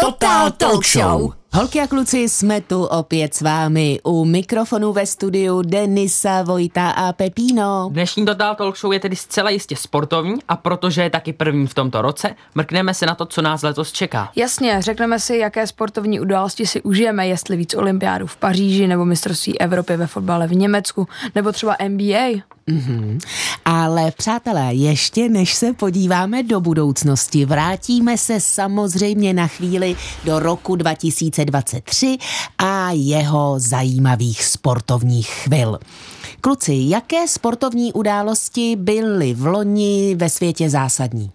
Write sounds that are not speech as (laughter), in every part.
Total Talk Show. Holky a kluci, jsme tu opět s vámi u mikrofonu ve studiu Denisa, Vojta a Pepíno. Dnešní Total Talk Show je tedy zcela jistě sportovní a protože je taky první v tomto roce, mrkneme se na to, co nás letos čeká. Jasně, řekneme si, jaké sportovní události si užijeme, jestli víc olympiádu v Paříži nebo mistrovství Evropy ve fotbale v Německu, nebo třeba NBA. Mm-hmm. Ale přátelé, ještě než se podíváme do budoucnosti, vrátíme se samozřejmě na chvíli do roku 2023 a jeho zajímavých sportovních chvil. Kluci, jaké sportovní události byly v loni ve světě zásadní?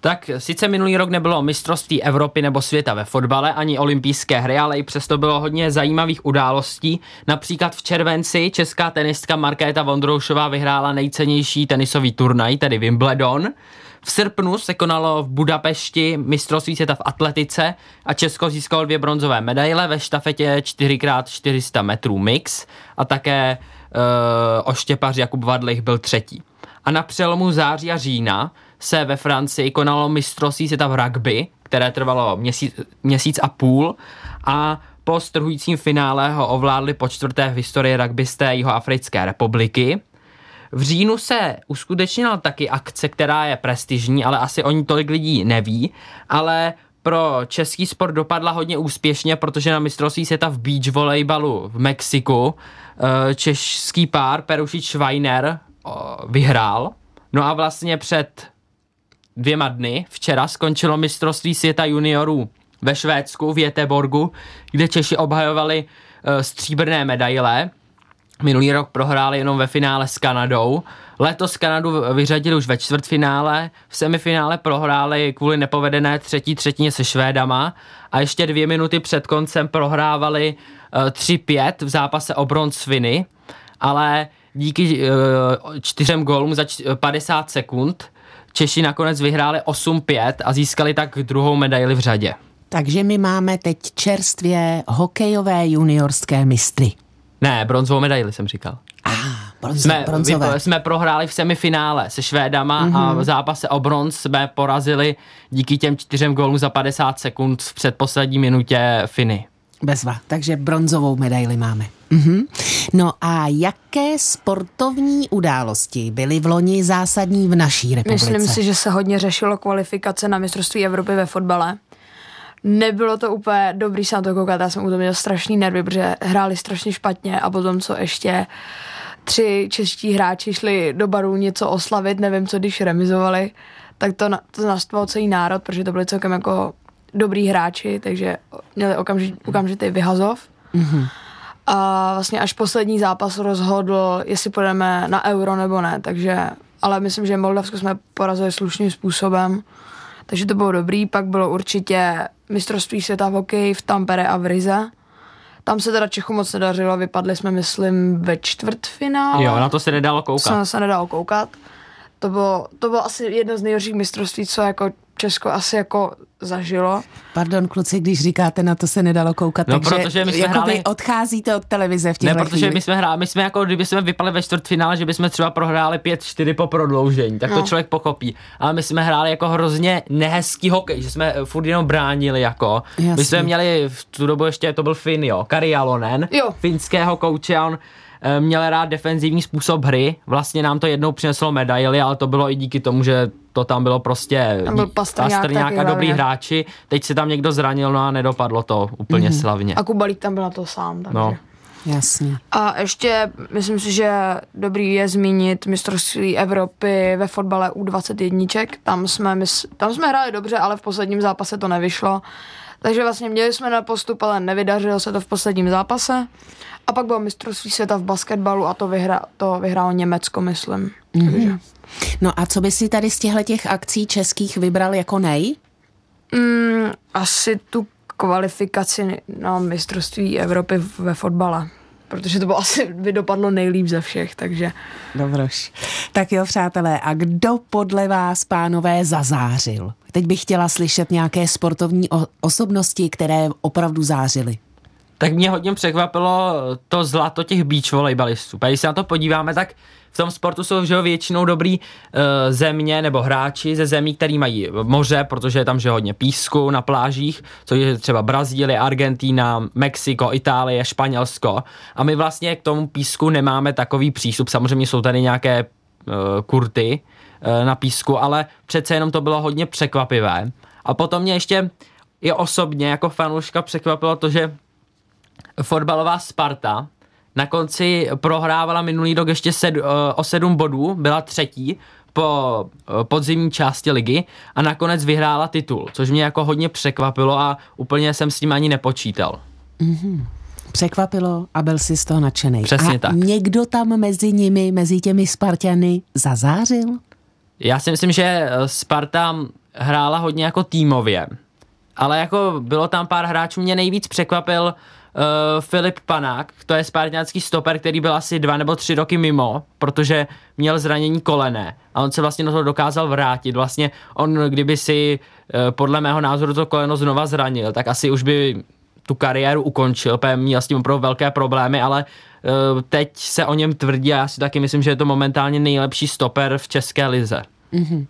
Tak sice minulý rok nebylo mistrovství Evropy nebo světa ve fotbale, ani olympijské hry, ale i přesto bylo hodně zajímavých událostí. Například v červenci česká tenistka Markéta Vondroušová vyhrála nejcennější tenisový turnaj, tedy Wimbledon. V srpnu se konalo v Budapešti mistrovství světa v atletice a Česko získalo dvě bronzové medaile ve štafetě 4x400 metrů mix a také uh, oštěpař Jakub Vadlich byl třetí. A na přelomu září a října se ve Francii konalo mistrovství světa v rugby, které trvalo měsíc, měsíc a půl a po strhujícím finále ho ovládli po čtvrté v historii rugbysté Jihoafrické republiky. V říjnu se uskutečnila taky akce, která je prestižní, ale asi o ní tolik lidí neví, ale pro český sport dopadla hodně úspěšně, protože na mistrovství světa v beach volejbalu v Mexiku eh, český pár Perušič Schweiner vyhrál. No a vlastně před dvěma dny, včera, skončilo mistrovství světa juniorů ve Švédsku, v Jeteborgu, kde Češi obhajovali uh, stříbrné medaile. Minulý rok prohráli jenom ve finále s Kanadou. Letos Kanadu vyřadili už ve čtvrtfinále, v semifinále prohráli kvůli nepovedené třetí třetině se Švédama a ještě dvě minuty před koncem prohrávali uh, 3-5 v zápase o bronz Finy, ale díky uh, čtyřem gólům za 50 sekund Češi nakonec vyhráli 8-5 a získali tak druhou medaili v řadě. Takže my máme teď čerstvě hokejové juniorské mistry. Ne, bronzovou medaili jsem říkal. Ah, bronzo, jsme, bronzové. Vy, jsme prohráli v semifinále se Švédama mm-hmm. a v zápase o bronz jsme porazili díky těm čtyřem gólům za 50 sekund v předposlední minutě Finy. Bezva, takže bronzovou medaili máme. Mm-hmm. No a jaké sportovní události byly v loni zásadní v naší republice? Myslím si, že se hodně řešilo kvalifikace na mistrovství Evropy ve fotbale. Nebylo to úplně dobrý se na to koukat, já jsem u toho měl strašný nervy, protože hráli strašně špatně a potom co ještě tři čeští hráči šli do baru něco oslavit, nevím co, když remizovali, tak to, to nastvalo celý národ, protože to byly celkem jako dobrý hráči, takže měli okamžit, okamžitý vyhazov. Mm-hmm. A vlastně až poslední zápas rozhodl, jestli půjdeme na euro nebo ne, takže, ale myslím, že Moldavsko jsme porazili slušným způsobem, takže to bylo dobrý. Pak bylo určitě mistrovství světa v hokeji v Tampere a v Rize. Tam se teda Čechu moc nedařilo, vypadli jsme, myslím, ve čtvrtfinále. Jo, na to se nedalo koukat. Se, se nedalo koukat. To bylo, to bylo asi jedno z nejhorších mistrovství, co jako Česko asi jako zažilo. Pardon, kluci, když říkáte, na to se nedalo koukat, no, takže protože my jsme hráli... odcházíte od televize v těch Ne, protože chvíli. my jsme hráli, my jsme jako, kdyby jsme vypadli ve čtvrtfinále, že bychom třeba prohráli 5-4 po prodloužení, tak no. to člověk pochopí. Ale my jsme hráli jako hrozně nehezký hokej, že jsme furt jenom bránili jako. Jasně. My jsme měli v tu dobu ještě, to byl Fin, jo, Kari Jalonen, jo. finského kouče a on Eh, měl rád defenzivní způsob hry. Vlastně nám to jednou přineslo medaily, ale to bylo i díky tomu, že to tam bylo prostě tam byl Pastrňák a dobrý hráči. Teď se tam někdo zranil, no a nedopadlo to úplně mm-hmm. slavně. A Kubalík tam byl na to sám, takže. No. Jasně. A ještě myslím si, že dobrý je zmínit mistrovství Evropy ve fotbale U21. Tam jsme, tam jsme hráli dobře, ale v posledním zápase to nevyšlo. Takže vlastně měli jsme na postup, ale nevydařilo se to v posledním zápase. A pak bylo mistrovství světa v basketbalu a to, vyhra, to vyhrálo Německo, myslím. Mm-hmm. Takže. No a co by si tady z těchto těch akcí českých vybral jako nej? Mm, asi tu kvalifikaci na mistrovství Evropy ve fotbale protože to bylo asi by dopadlo nejlíp ze všech, takže. Dobroš. Tak jo, přátelé, a kdo podle vás, pánové, zazářil? Teď bych chtěla slyšet nějaké sportovní osobnosti, které opravdu zářily. Tak mě hodně překvapilo to zlato těch beach volejbalistů. Když se na to podíváme, tak v tom sportu jsou že jo, většinou dobrý uh, země nebo hráči ze zemí, který mají moře, protože je tam že hodně písku na plážích, což je třeba Brazílie, Argentína, Mexiko, Itálie, Španělsko. A my vlastně k tomu písku nemáme takový přístup. Samozřejmě jsou tady nějaké uh, kurty uh, na písku, ale přece jenom to bylo hodně překvapivé. A potom mě ještě i osobně jako fanouška překvapilo to, že fotbalová Sparta na konci prohrávala minulý rok ještě sed, o sedm bodů, byla třetí po podzimní části ligy a nakonec vyhrála titul, což mě jako hodně překvapilo a úplně jsem s tím ani nepočítal. Mm-hmm. Překvapilo a byl si z toho nadšený. Přesně a tak. někdo tam mezi nimi, mezi těmi Spartany zazářil? Já si myslím, že Sparta hrála hodně jako týmově, ale jako bylo tam pár hráčů, mě nejvíc překvapil uh, Filip Panák, to je spartiánský stoper, který byl asi dva nebo tři roky mimo, protože měl zranění kolené a on se vlastně na to dokázal vrátit. Vlastně on, kdyby si uh, podle mého názoru to koleno znova zranil, tak asi už by tu kariéru ukončil, protože měl s tím opravdu velké problémy, ale uh, teď se o něm tvrdí a já si taky myslím, že je to momentálně nejlepší stoper v České lize. Mm-hmm.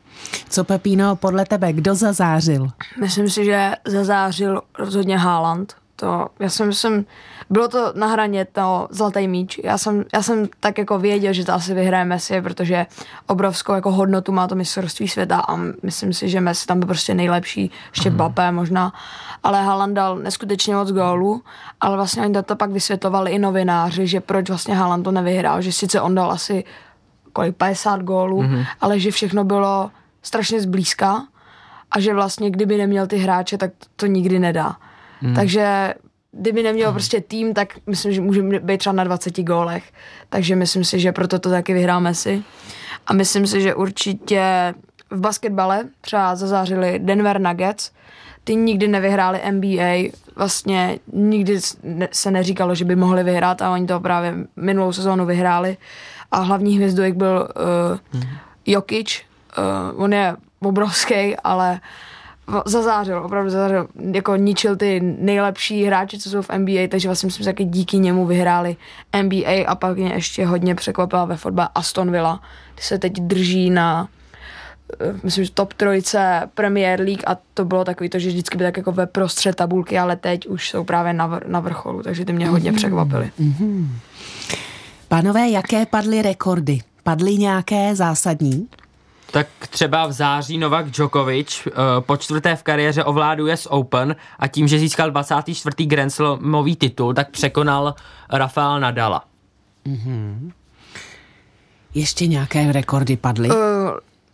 Co Pepino, podle tebe, kdo zazářil? Myslím si, že zazářil rozhodně Haaland. To, já jsem, jsem, bylo to na hraně to zlatý míč. Já jsem, já jsem tak jako věděl, že to asi vyhraje Messi, protože obrovskou jako hodnotu má to mistrovství světa a myslím si, že Messi tam byl prostě nejlepší, ještě mm. Bappé možná. Ale Haaland dal neskutečně moc gólů, ale vlastně oni to pak vysvětovali i novináři, že proč vlastně Haaland to nevyhrál, že sice on dal asi kolik 50 gólů, mm-hmm. ale že všechno bylo strašně zblízka a že vlastně kdyby neměl ty hráče, tak to nikdy nedá. Mm. Takže kdyby neměl mm. prostě tým, tak myslím, že může být třeba na 20 gólech. Takže myslím si, že proto to taky vyhrál Messi. A myslím si, že určitě v basketbale třeba zazářili Denver Nuggets, ty nikdy nevyhráli NBA, vlastně nikdy se neříkalo, že by mohli vyhrát a oni to právě minulou sezónu vyhráli a hlavní hvězdou jak byl uh. Jokic, uh, on je obrovský, ale zazářil, opravdu zazářil, jako ničil ty nejlepší hráči, co jsou v NBA, takže vlastně že taky díky němu vyhráli NBA a pak mě ještě hodně překvapila ve fotbale Aston Villa, ty se teď drží na myslím, že top trojce Premier League a to bylo takový to, že vždycky by tak jako ve prostřed tabulky, ale teď už jsou právě na, vr- na vrcholu, takže ty mě hodně mm-hmm. překvapily. Mm-hmm. Pánové, jaké padly rekordy? Padly nějaké zásadní? Tak třeba v září Novak Djokovic uh, po čtvrté v kariéře ovládl US Open a tím, že získal 24. Grand Slamový titul, tak překonal Rafael Nadala. Mm-hmm. Ještě nějaké rekordy padly? Uh,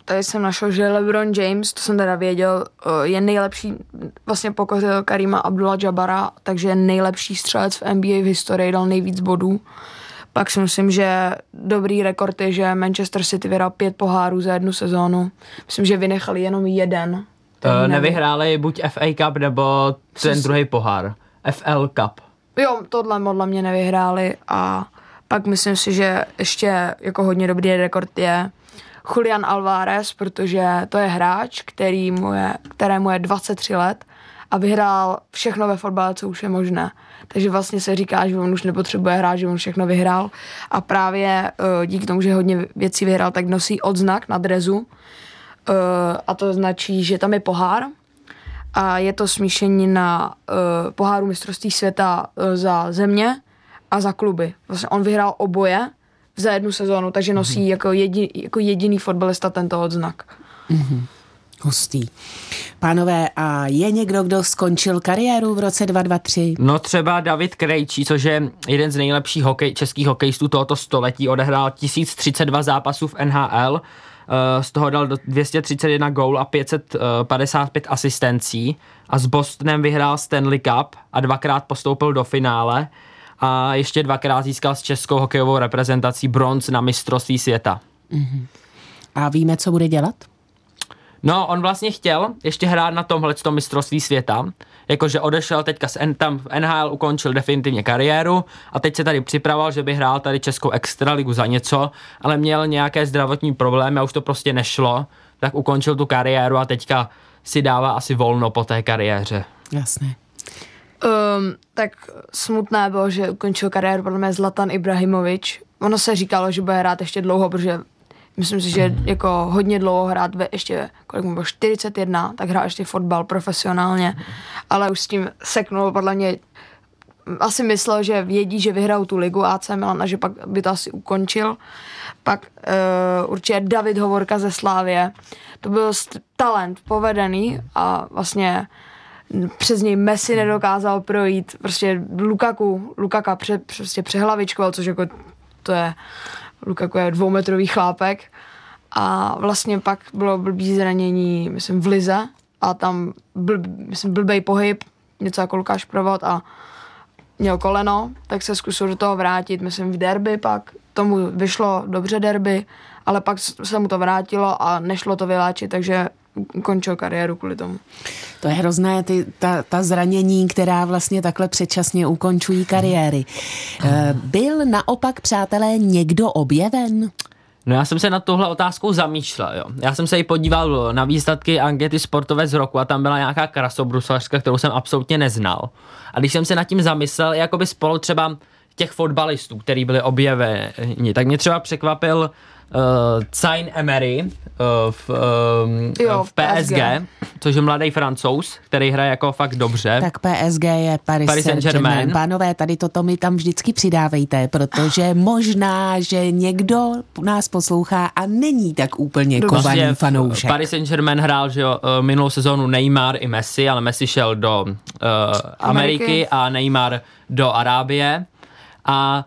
tady jsem našel, že LeBron James, to jsem teda věděl, uh, je nejlepší, vlastně pokořil Karima Abdullah Jabara, takže je nejlepší střelec v NBA v historii, dal nejvíc bodů. Pak si myslím, že dobrý rekord je, že Manchester City vyhrál pět pohárů za jednu sezónu. Myslím, že vynechali jenom jeden. Uh, nevyhráli buď FA Cup nebo ten druhý pohár. FL Cup. Jo, tohle modle mě nevyhráli a pak myslím si, že ještě jako hodně dobrý rekord je Julian Alvarez, protože to je hráč, který mu je, kterému je 23 let a vyhrál všechno ve fotbale, co už je možné. Takže vlastně se říká, že on už nepotřebuje hrát, že on všechno vyhrál a právě uh, díky tomu, že hodně věcí vyhrál, tak nosí odznak na drezu uh, a to značí, že tam je pohár a je to smíšení na uh, poháru mistrovství světa uh, za země a za kluby. Vlastně on vyhrál oboje za jednu sezónu, takže nosí mm-hmm. jako, jedi, jako jediný fotbalista tento odznak. Mm-hmm. Hustý. Pánové, a je někdo, kdo skončil kariéru v roce 2023? No třeba David Krejčí, což je jeden z nejlepších hokej, českých hokejistů tohoto století, odehrál 1032 zápasů v NHL, eh, z toho dal 231 gól a 555 asistencí a s Bostonem vyhrál Stanley Cup a dvakrát postoupil do finále a ještě dvakrát získal s českou hokejovou reprezentací bronz na mistrovství světa. Mm-hmm. A víme, co bude dělat? No, on vlastně chtěl ještě hrát na tomhle tom mistrovství světa, jakože odešel teďka z N, tam v NHL, ukončil definitivně kariéru a teď se tady připravoval, že by hrál tady Českou extraligu za něco, ale měl nějaké zdravotní problémy a už to prostě nešlo, tak ukončil tu kariéru a teďka si dává asi volno po té kariéře. Jasné. Um, tak smutné bylo, že ukončil kariéru podle mě Zlatan Ibrahimovič. ono se říkalo, že bude hrát ještě dlouho, protože myslím si, že jako hodně dlouho hrát ve ještě, kolik mu bylo, 41, tak hrál ještě fotbal profesionálně, ale už s tím seknul podle mě asi myslel, že vědí, že vyhrajou tu ligu AC Milan a že pak by to asi ukončil. Pak uh, určitě David Hovorka ze Slávě. To byl talent povedený a vlastně přes něj Messi nedokázal projít. Prostě Lukaku, Lukaka pře, prostě přehlavičkoval, což jako to je Lukaku je dvoumetrový chlápek. A vlastně pak bylo blbý zranění, myslím, v Lize a tam byl, myslím, blbej pohyb, něco jako Lukáš Provod a měl koleno, tak se zkusil do toho vrátit, myslím v derby pak, tomu vyšlo dobře derby, ale pak se mu to vrátilo a nešlo to vyléčit, takže končil kariéru kvůli tomu. To je hrozné, ty, ta, ta zranění, která vlastně takhle předčasně ukončují kariéry. Eh, byl naopak, přátelé, někdo objeven? No já jsem se na tohle otázkou zamýšlel, jo. Já jsem se i podíval na výsledky ankety sportové z roku a tam byla nějaká krasobruslařka, kterou jsem absolutně neznal. A když jsem se nad tím zamyslel, jakoby spolu třeba těch fotbalistů, který byli objeveni, tak mě třeba překvapil uh, Zayn Emery uh, v, um, jo, v PSG, PSG, což je mladý francouz, který hraje jako fakt dobře. Tak PSG je Paris, Paris Saint-Germain. Pánové, tady toto mi tam vždycky přidávejte, protože možná, že někdo nás poslouchá a není tak úplně kovaný fanoušek. Paris Saint-Germain hrál, že jo, minulou sezónu Neymar i Messi, ale Messi šel do uh, Ameriky. Ameriky a Neymar do Arábie. A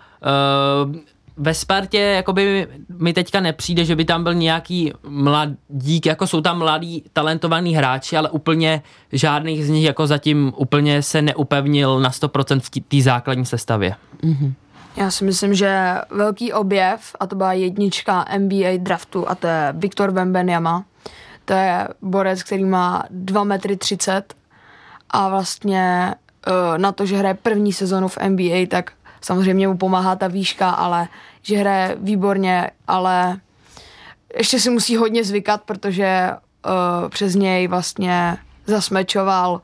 uh, ve Spartě jakoby mi teďka nepřijde, že by tam byl nějaký mladík, jako jsou tam mladí talentovaní hráči, ale úplně žádných z nich jako zatím úplně se neupevnil na 100% v té základní sestavě. Mm-hmm. Já si myslím, že velký objev, a to byla jednička NBA draftu, a to je Viktor Wembenyama. To je borec, který má 2 metry 30 a vlastně uh, na to, že hraje první sezonu v NBA, tak Samozřejmě mu pomáhá ta výška, ale že hraje výborně, ale ještě si musí hodně zvykat, protože uh, přes něj vlastně zasmečoval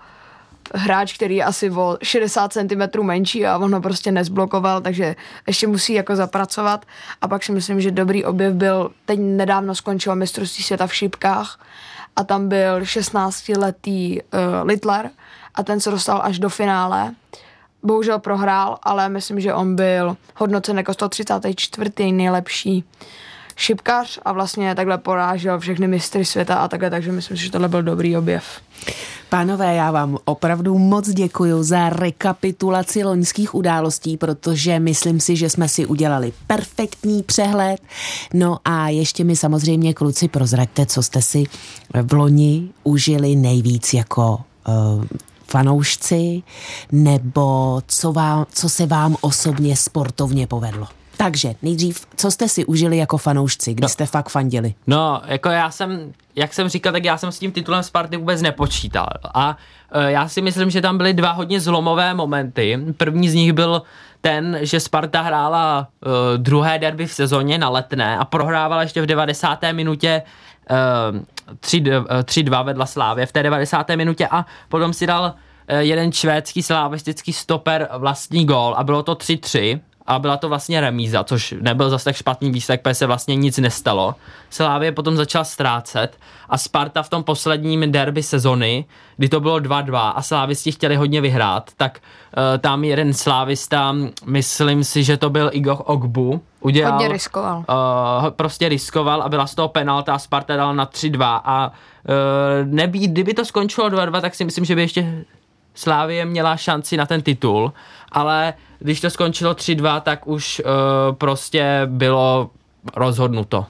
hráč, který je asi o 60 cm menší a on ho prostě nezblokoval, takže ještě musí jako zapracovat. A pak si myslím, že dobrý objev byl, teď nedávno skončilo mistrovství světa v šipkách a tam byl 16-letý uh, Littler a ten se dostal až do finále bohužel prohrál, ale myslím, že on byl hodnocen jako 134. nejlepší šipkař a vlastně takhle porážel všechny mistry světa a takhle, takže myslím si, že tohle byl dobrý objev. Pánové, já vám opravdu moc děkuji za rekapitulaci loňských událostí, protože myslím si, že jsme si udělali perfektní přehled. No a ještě mi samozřejmě kluci prozraďte, co jste si v loni užili nejvíc jako uh, fanoušci, nebo co, vám, co se vám osobně sportovně povedlo? Takže nejdřív, co jste si užili jako fanoušci, když no, jste fakt fandili? No, jako já jsem, jak jsem říkal, tak já jsem s tím titulem Sparty vůbec nepočítal. A já si myslím, že tam byly dva hodně zlomové momenty. První z nich byl ten, že Sparta hrála e, druhé derby v sezóně na letné a prohrávala ještě v 90. minutě 3-2 eh, vedla Slávě v té 90. minutě a potom si dal eh, jeden švédský slavistický stoper vlastní gól a bylo to 3-3 a byla to vlastně remíza, což nebyl zase tak špatný výsledek, protože se vlastně nic nestalo. Slávě potom začal ztrácet a Sparta v tom posledním derby sezony, kdy to bylo 2-2 a Slávisti chtěli hodně vyhrát, tak uh, tam jeden Slávista, myslím si, že to byl Igor Ogbu, udělal... Hodně riskoval. Uh, prostě riskoval a byla z toho penalta a Sparta dala na 3-2 a uh, nebý, kdyby to skončilo 2-2, tak si myslím, že by ještě Slávie měla šanci na ten titul, ale když to skončilo 3-2, tak už uh, prostě bylo rozhodnuto.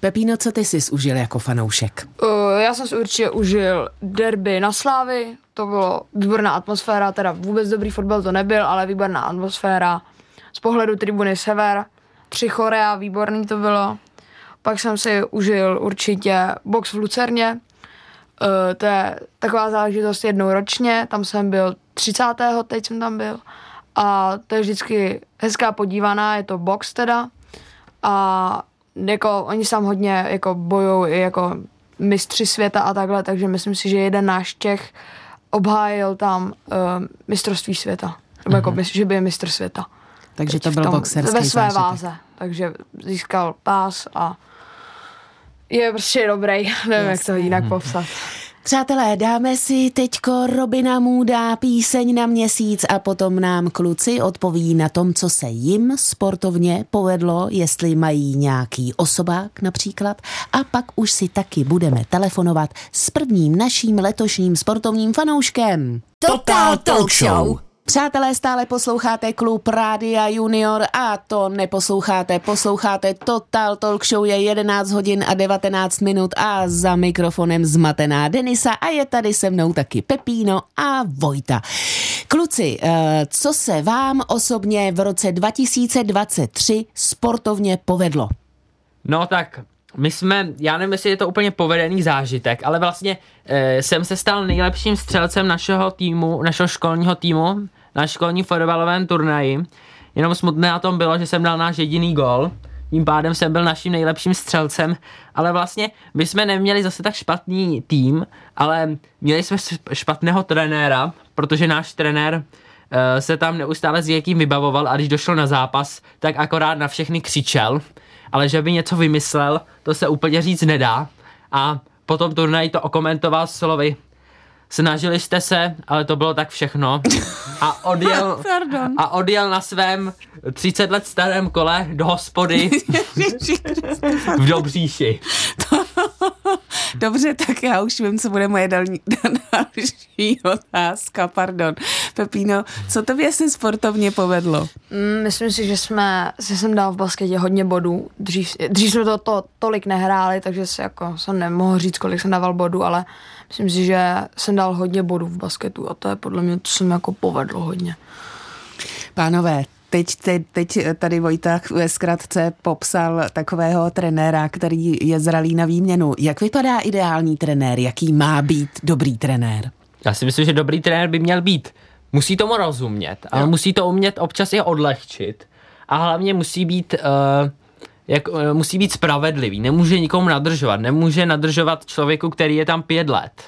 Pepíno, co ty jsi užil jako fanoušek? Uh, já jsem si určitě užil derby na Slávy, to bylo výborná atmosféra, teda vůbec dobrý fotbal to nebyl, ale výborná atmosféra. Z pohledu tribuny Sever, tři chorea, výborný to bylo. Pak jsem si užil určitě box v Lucerně, uh, to je taková záležitost jednou ročně, tam jsem byl 30. teď jsem tam byl a to je vždycky hezká podívaná, je to box teda a jako oni tam hodně jako bojují jako mistři světa a takhle, takže myslím si, že jeden náš Čech obhájil tam uh, mistrovství světa. Nebo jako, mm-hmm. že by je mistr světa. Takže teď to byl tom- boxerský Ve své zážitek. váze, takže získal pás a je prostě dobrý, (laughs) nevím, jak to jinak popsat. Přátelé, dáme si teďko Robina Můda píseň na měsíc a potom nám kluci odpoví na tom, co se jim sportovně povedlo, jestli mají nějaký osobák například a pak už si taky budeme telefonovat s prvním naším letošním sportovním fanouškem. Total Talk Show. Přátelé, stále posloucháte klub Rádia Junior a to neposloucháte, posloucháte Total Talk Show je 11 hodin a 19 minut a za mikrofonem zmatená Denisa a je tady se mnou taky Pepíno a Vojta. Kluci, eh, co se vám osobně v roce 2023 sportovně povedlo? No tak, my jsme, já nevím, jestli je to úplně povedený zážitek, ale vlastně e, jsem se stal nejlepším střelcem našeho týmu, našeho školního týmu, na školní fotbalovém turnaji. Jenom smutné na tom bylo, že jsem dal náš jediný gol. Tím pádem jsem byl naším nejlepším střelcem, ale vlastně my jsme neměli zase tak špatný tým, ale měli jsme šp- špatného trenéra, protože náš trenér eh, se tam neustále s někým vybavoval a když došel na zápas, tak akorát na všechny křičel, ale že by něco vymyslel, to se úplně říct nedá. A potom turnaj to okomentoval slovy, snažili jste se, ale to bylo tak všechno. A odjel, (laughs) a odjel na svém 30 let starém kole do hospody (laughs) v Dobříši. (laughs) Dobře, tak já už vím, co bude moje další, (laughs) další otázka, pardon. Pepíno, co tobě se sportovně povedlo? Mm, Myslím si, že jsme, že jsem dal v basketě hodně bodů. Dřív, dřív jsme to, to tolik nehráli, takže se jako jsem nemohl říct, kolik jsem dával bodů, ale myslím si, že jsem dal hodně bodů v basketu a to je podle mě, to jsem jako povedlo hodně. Pánové, teď, teď, teď tady Vojta ve zkratce popsal takového trenéra, který je zralý na výměnu. Jak vypadá ideální trenér? Jaký má být dobrý trenér? Já si myslím, že dobrý trenér by měl být. Musí tomu rozumět, ale musí to umět občas i odlehčit. A hlavně musí být, uh, jak, uh, musí být spravedlivý. Nemůže nikomu nadržovat. Nemůže nadržovat člověku, který je tam pět let.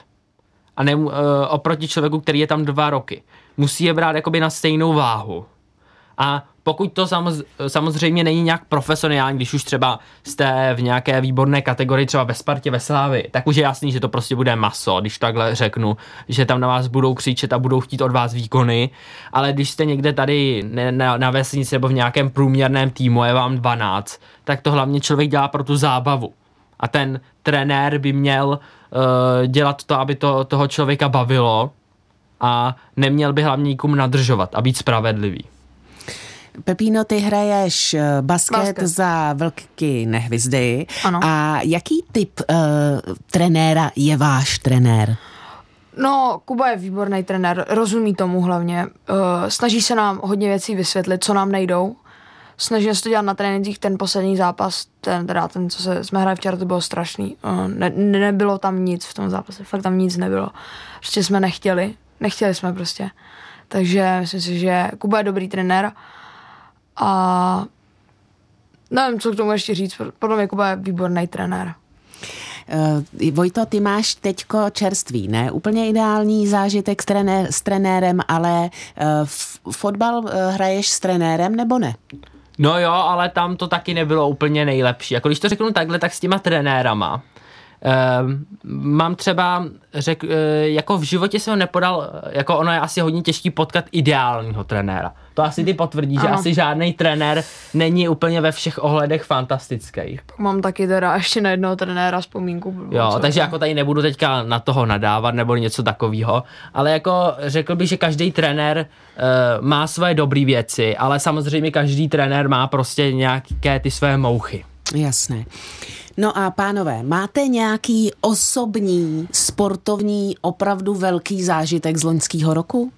A ne, uh, oproti člověku, který je tam dva roky. Musí je brát jakoby na stejnou váhu. A pokud to samoz, samozřejmě není nějak profesionální, když už třeba jste v nějaké výborné kategorii, třeba ve Spartě, ve Slávi, tak už je jasný, že to prostě bude maso, když takhle řeknu, že tam na vás budou křičet a budou chtít od vás výkony, ale když jste někde tady na, na vesnici nebo v nějakém průměrném týmu, je vám 12, tak to hlavně člověk dělá pro tu zábavu. A ten trenér by měl uh, dělat to, aby to toho člověka bavilo a neměl by hlavně nikomu nadržovat a být spravedlivý. Pepíno, ty hraješ eh, basket, basket. Za Vlky nehvizdy. Ano. A jaký typ uh, trenéra je váš trenér? No, Kuba je výborný trenér, rozumí tomu hlavně. Uh, snaží se nám hodně věcí vysvětlit, co nám nejdou. Snažíme se to dělat na trénincích, ten poslední zápas, ten, teda ten, co se, jsme hráli včera, to bylo strašný. Uh, ne, ne, nebylo tam nic v tom zápase, fakt tam nic nebylo. Prostě jsme nechtěli, nechtěli jsme prostě. Takže myslím si, že Kuba je dobrý trenér a nevím, co k tomu ještě říct, podle mě Kuba je výborný trenér. Uh, Vojto, ty máš teďko čerstvý, ne? Úplně ideální zážitek s, trenér, s trenérem, ale uh, f- fotbal uh, hraješ s trenérem nebo ne? No jo, ale tam to taky nebylo úplně nejlepší. Jako když to řeknu takhle, tak s těma trenérama. Um, mám třeba, řek, uh, jako v životě jsem ho nepodal, jako ono je asi hodně těžký potkat ideálního trenéra. To asi ty potvrdí, že Ano. asi žádný trenér není úplně ve všech ohledech fantastický. Mám taky teda ještě na jednoho trenéra vzpomínku. Jo, co- takže jako tady nebudu teďka na toho nadávat nebo něco takového, ale jako řekl bych, že každý trenér uh, má své dobré věci, ale samozřejmě každý trenér má prostě nějaké ty své mouchy. Jasné. No a pánové, máte nějaký osobní, sportovní, opravdu velký zážitek z loňského roku?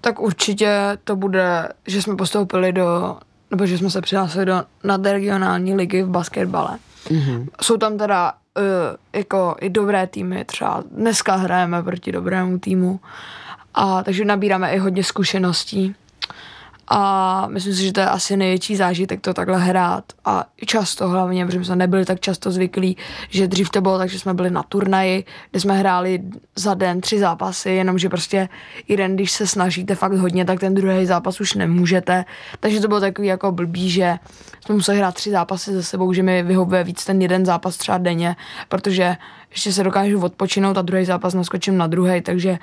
Tak určitě to bude, že jsme postoupili do, nebo že jsme se přihlásili do nadregionální ligy v basketbale. Mm-hmm. Jsou tam teda uh, jako i dobré týmy, třeba dneska hrajeme proti dobrému týmu, a takže nabíráme i hodně zkušeností. A myslím si, že to je asi největší zážitek to takhle hrát. A často hlavně, protože jsme nebyli tak často zvyklí, že dřív to bylo tak, že jsme byli na turnaji, kde jsme hráli za den tři zápasy, jenomže prostě jeden, když se snažíte fakt hodně, tak ten druhý zápas už nemůžete. Takže to bylo takový jako blbý, že jsme museli hrát tři zápasy za sebou, že mi vyhovuje víc ten jeden zápas třeba denně, protože ještě se dokážu odpočinout a druhý zápas naskočím na druhý, takže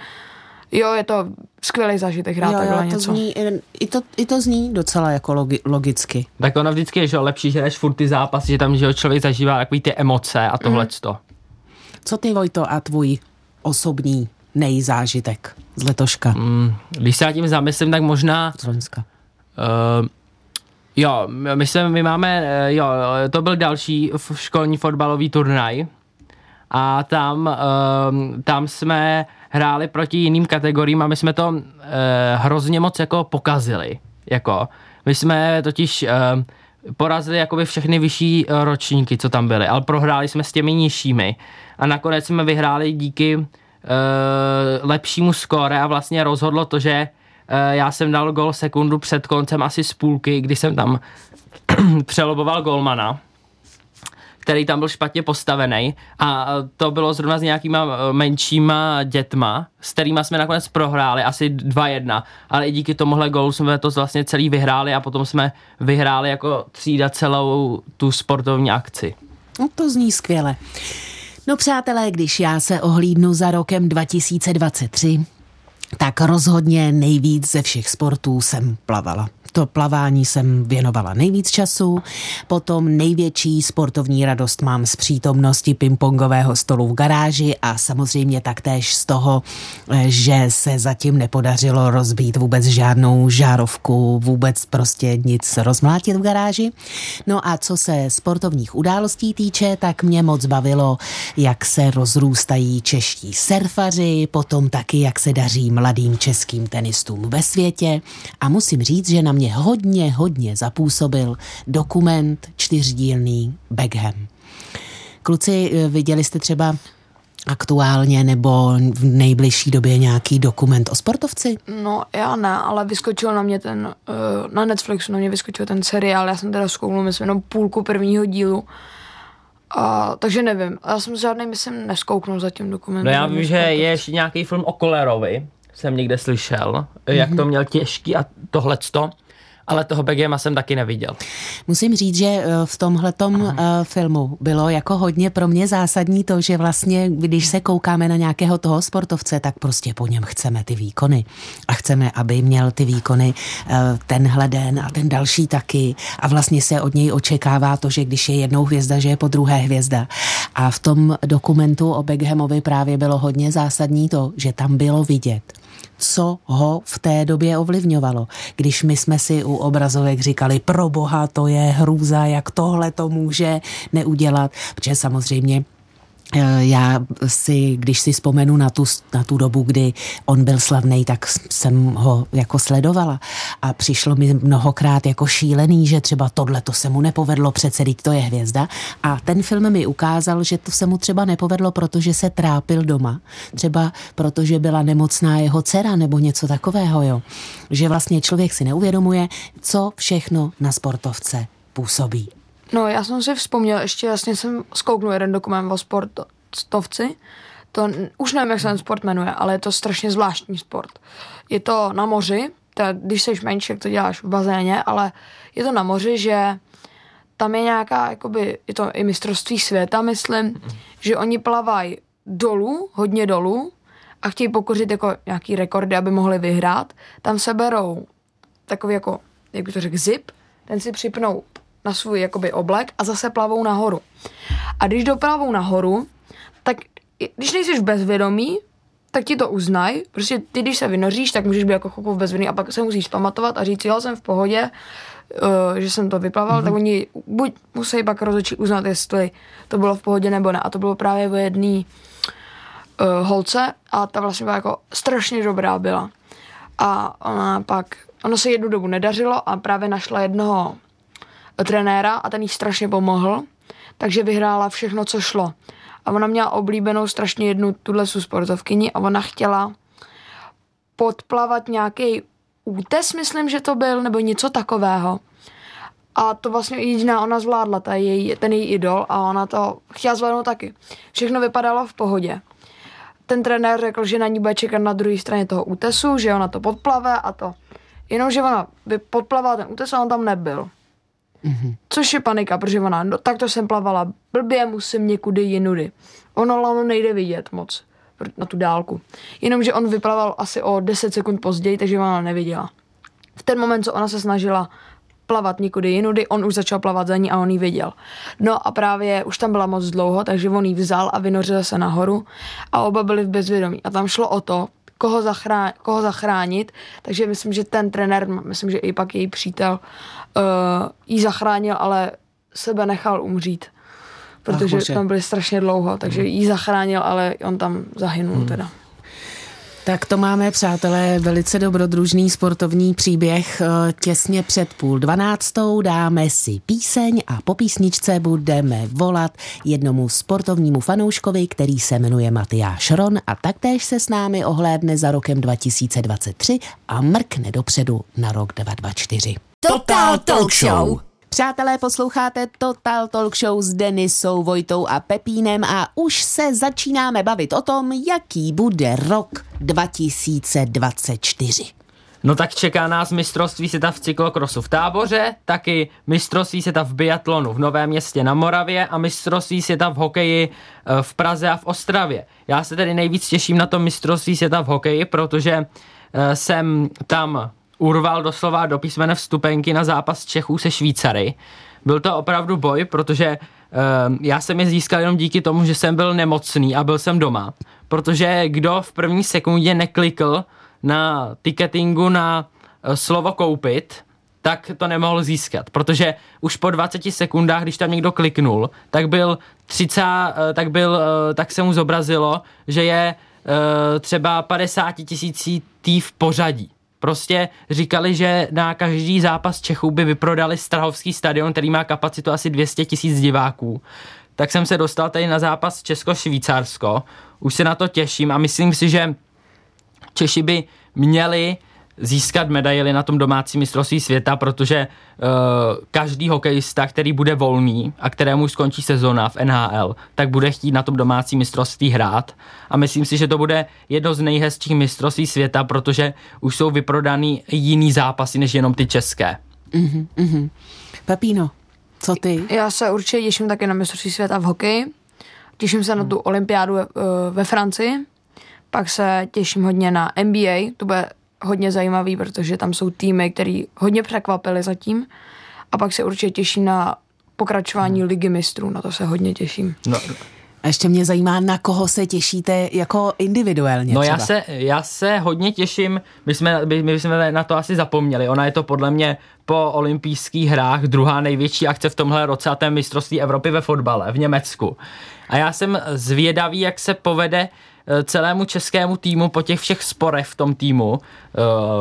jo, je to skvělý zážitek hrát jo, takhle jo, to něco. Zní, i, to, I to zní docela jako logi, logicky. Tak ono vždycky je že lepší, že jdeš furt ty zápasy, že tam že člověk zažívá takový ty emoce a tohle. Mm. Co ty, Vojto, a tvůj osobní nejzážitek z letoška? Mm, když se tím zamyslím, tak možná... Z Loňska. Uh, jo, my, jsme, my máme, eh, jo, to byl další školní fotbalový turnaj a tam, uh, tam jsme hráli proti jiným kategoriím a my jsme to uh, hrozně moc jako pokazili. Jako, my jsme totiž uh, porazili jakoby všechny vyšší uh, ročníky, co tam byly, ale prohráli jsme s těmi nižšími a nakonec jsme vyhráli díky uh, lepšímu skóre a vlastně rozhodlo to, že uh, já jsem dal gol sekundu před koncem asi z půlky, kdy jsem tam (clears throat) přeloboval golmana který tam byl špatně postavený a to bylo zrovna s nějakýma e, menšíma dětma, s kterými jsme nakonec prohráli, asi 2-1, ale i díky tomuhle golu jsme to vlastně celý vyhráli a potom jsme vyhráli jako třída celou tu sportovní akci. No to zní skvěle. No přátelé, když já se ohlídnu za rokem 2023, tak rozhodně nejvíc ze všech sportů jsem plavala to plavání jsem věnovala nejvíc času, potom největší sportovní radost mám z přítomnosti pingpongového stolu v garáži a samozřejmě taktéž z toho, eh, že se zatím nepodařilo rozbít vůbec žádnou žárovku, vůbec prostě nic rozmlátit v garáži. No a co se sportovních událostí týče, tak mě moc bavilo, jak se rozrůstají čeští surfaři, potom taky, jak se daří mladým českým tenistům ve světě a musím říct, že na mě hodně, hodně zapůsobil dokument čtyřdílný Beckham. Kluci, eh, viděli jste třeba aktuálně nebo v nejbližší době nějaký dokument o sportovci? No já ne, ale vyskočil na mě ten, eh, na Netflixu na mě vyskočil ten seriál, já jsem teda zkoumil myslím jenom půlku prvního dílu, a, takže nevím, já jsem žádný, myslím, neskouknul zatím dokument. No já vím, že je ještě nějaký film o Kolerovi, jsem někde slyšel, mm-hmm. jak to měl těžký a tohleto ale toho Begema jsem taky neviděl. Musím říct, že eh, v tomhletom uh, filmu bylo jako hodně pro mě zásadní to, že vlastně, když se koukáme na nějakého toho sportovce, tak prostě po něm chceme ty výkony. A chceme, aby měl ty výkony uh, tenhle den a ten další taky. A vlastně se od něj očekává to, že když je jednou hvězda, že je po druhé hvězda. A v tom dokumentu o Beckhamovi právě bylo hodně zásadní to, že tam bylo vidět, co ho v té době ovlivňovalo. Když my jsme si u obrazovek říkali, pro boha, to je hrůza, jak tohle to může neudělat, protože samozřejmě já si, když si vzpomenu na tu, na tu dobu, kdy on byl slavný, tak jsem ho jako sledovala a přišlo mi mnohokrát jako šílený, že třeba tohle to se mu nepovedlo, přece to je hvězda a ten film mi ukázal, že to se mu třeba nepovedlo, protože se trápil doma, třeba protože byla nemocná jeho dcera nebo něco takového, jo. Že vlastně člověk si neuvědomuje, co všechno na sportovce působí. No, já jsem si vzpomněl, ještě jasně jsem zkouknul jeden dokument o sportovci. To už nevím, jak se ten sport jmenuje, ale je to strašně zvláštní sport. Je to na moři, teda, když jsi menší, jak to děláš v bazéně, ale je to na moři, že tam je nějaká, jakoby, je to i mistrovství světa, myslím, že oni plavají dolů, hodně dolů a chtějí pokořit jako nějaký rekordy, aby mohli vyhrát. Tam se berou takový jako, jak by to řekl, zip, ten si připnou na svůj jakoby oblek a zase plavou nahoru. A když doplavou nahoru, tak když nejsi v bezvědomí, tak ti to uznaj. Prostě ty, když se vynoříš, tak můžeš být jako chvilku v bezvědomí a pak se musíš pamatovat a říct, jo, jsem v pohodě, uh, že jsem to vyplaval, mm-hmm. tak oni buď musí pak rozhodčí uznat, jestli to bylo v pohodě nebo ne. A to bylo právě o jedné uh, holce a ta vlastně byla jako strašně dobrá byla. A ona pak, ono se jednu dobu nedařilo a právě našla jednoho trenéra a ten jí strašně pomohl, takže vyhrála všechno, co šlo. A ona měla oblíbenou strašně jednu tuhle sportovkyni a ona chtěla podplavat nějaký útes, myslím, že to byl, nebo něco takového. A to vlastně jediná ona zvládla, ta její, ten její idol a ona to chtěla zvládnout taky. Všechno vypadalo v pohodě. Ten trenér řekl, že na ní bude čekat na druhé straně toho útesu, že ona to podplave a to. Jenomže ona by podplavala ten útes a on tam nebyl. Mm-hmm. Což je panika, protože ona, no tak to jsem plavala blbě, musím někudy jinudy. Ono lano nejde vidět moc na tu dálku. Jenomže on vyplaval asi o 10 sekund později, takže ona neviděla. V ten moment, co ona se snažila plavat někudy jinudy, on už začal plavat za ní a on ji viděl. No a právě už tam byla moc dlouho, takže on ji vzal a vynořil se nahoru a oba byli v bezvědomí. A tam šlo o to, koho, zachránit, koho zachránit, takže myslím, že ten trenér, myslím, že i pak její přítel uh, ji zachránil, ale sebe nechal umřít protože Ach, tam byli strašně dlouho, takže hmm. ji zachránil, ale on tam zahynul hmm. teda. Tak to máme, přátelé, velice dobrodružný sportovní příběh. Eh, těsně před půl dvanáctou dáme si píseň a po písničce budeme volat jednomu sportovnímu fanouškovi, který se jmenuje Matyáš Ron a taktéž se s námi ohlédne za rokem 2023 a mrkne dopředu na rok 2024. Total Talk Show! Přátelé, posloucháte Total Talk Show s Denisou, Vojtou a Pepínem a už se začínáme bavit o tom, jaký bude rok 2024. No tak čeká nás mistrovství světa v cyklokrosu v táboře, taky mistrovství světa v biatlonu v Novém městě na Moravě a mistrovství světa v hokeji eh, v Praze a v Ostravě. Já se tedy nejvíc těším na to mistrovství světa v hokeji, protože eh, jsem tam urval doslova do písmene vstupenky na zápas Čechů se Švýcary. Byl to opravdu boj, protože uh, já jsem je získal jenom díky tomu, že jsem byl nemocný a byl jsem doma. Protože kdo v první sekundě neklikl na ticketingu na uh, slovo koupit, tak to nemohl získat, protože už po 20 sekundách, když tam někdo kliknul, tak byl 30, eh, tak byl, tak se mu zobrazilo, že je třeba 50 tisící tý v pořadí. Prostě říkali, že na každý zápas Čechů by vyprodali Strahovský stadion, který má kapacitu asi 200 tisíc diváků. Tak jsem se dostal tady na zápas Česko-Švýcarsko. Už se na to těším a myslím si, že Češi by měli získat medaily na tom domácím mistrovství světa, protože uh, každý hokejista, který bude volný a kterému skončí sezona v NHL, tak bude chtít na tom domácím mistrovství hrát. A myslím si, že to bude jedno z nejhezčích mistrovství světa, protože už jsou vyprodaný jiný zápasy než jenom ty české. Mm-hmm, mm-hmm. Pepino, co ty? Já se určitě těším také na mistrovství světa v hokeji. Těším se na tu olympiádu ve, eh, ve Francii. Pak se těším hodně na NBA, to bude hodně zajímavý, protože tam jsou týmy, které hodně překvapily zatím. A pak se určitě těším na pokračování hmm. ligy mistrů, na to se hodně těším. No. A ještě mě zajímá, na koho se těšíte jako individuálně No já se, já se hodně těším, my jsme, my jsme na to asi zapomněli, ona je to podle mě po olympijských hrách druhá největší akce v tomhle roce a to je mistrovství Evropy ve fotbale v Německu. A já jsem zvědavý, jak se povede celému českému týmu po těch všech sporech v tom týmu. Uh,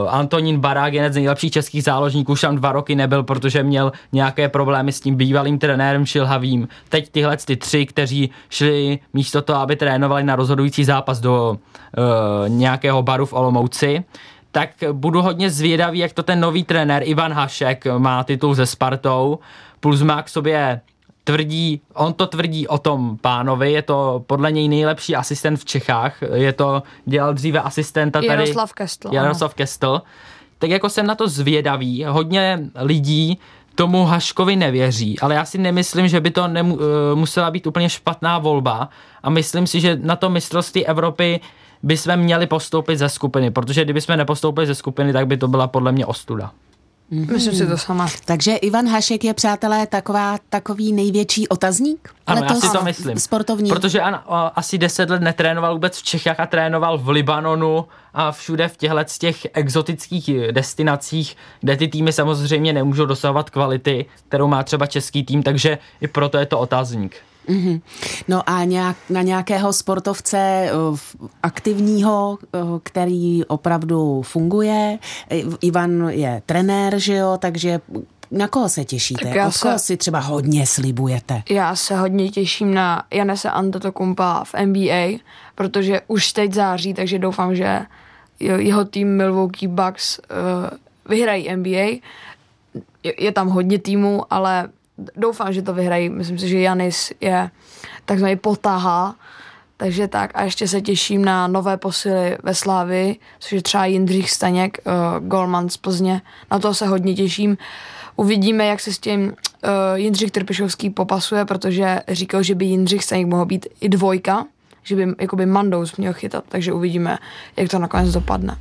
Antonín Barák, jeden z nejlepších českých záložníků, už tam dva roky nebyl, protože měl nějaké problémy s tím bývalým trenérem Šilhavým. Teď tyhle ty tři, kteří šli místo toho, aby trénovali na rozhodující zápas do uh, nějakého baru v Olomouci, tak budu hodně zvědavý, jak to ten nový trenér Ivan Hašek má titul ze Spartou, plus má k sobě tvrdí, on to tvrdí o tom pánovi, je to podle něj nejlepší asistent v Čechách, je to, dělal dříve asistenta tady. Jaroslav Kestl. Jaroslav Kestl. Tak jako jsem na to zvědavý, hodně lidí tomu Haškovi nevěří, ale já si nemyslím, že by to nemu, eh, musela být úplně špatná volba a myslím si, že na to mistrovství Evropy bychom měli postoupit ze skupiny, protože kdyby jsme nepostoupili ze skupiny, tak by to byla podle mě ostuda. Mm-hmm. Myslím si to sama. Takže Ivan Hašek je, přátelé, taková, takový největší otazník? Ano, já si to myslím. Sportovní. Protože an, o, asi deset let netrénoval vůbec v Čechách a trénoval v Libanonu a všude v těchto z těch exotických destinacích, kde ty týmy samozřejmě nemůžou dosahovat kvality, kterou má třeba český tým, takže i proto je to otazník. Mm-hmm. No a nějak, na nějakého sportovce eh, aktivního, eh, který opravdu funguje. Ivan je trenér, že jo, takže na koho se těšíte? Tak já Od koho se, si třeba hodně slibujete? Já se hodně těším na Janese Antetokumpa v NBA, protože už teď září, takže doufám, že jeho tým Milwaukee Bucks uh, vyhrají NBA. Je, je tam hodně týmů, ale doufám, že to vyhrají. Myslím si, že Janis je takzvaný potaha, takže tak a ještě se těším na nové posily ve Slávi, což je třeba Jindřich Staněk, uh, Golman z Plzně. Na to se hodně těším. Uvidíme, jak se s tím uh, Jindřich Trpišovský popasuje, protože říkal, že by Jindřich Staněk mohl být i dvojka, že by jakoby Mandous měl chytat, takže uvidíme, jak to nakonec dopadne.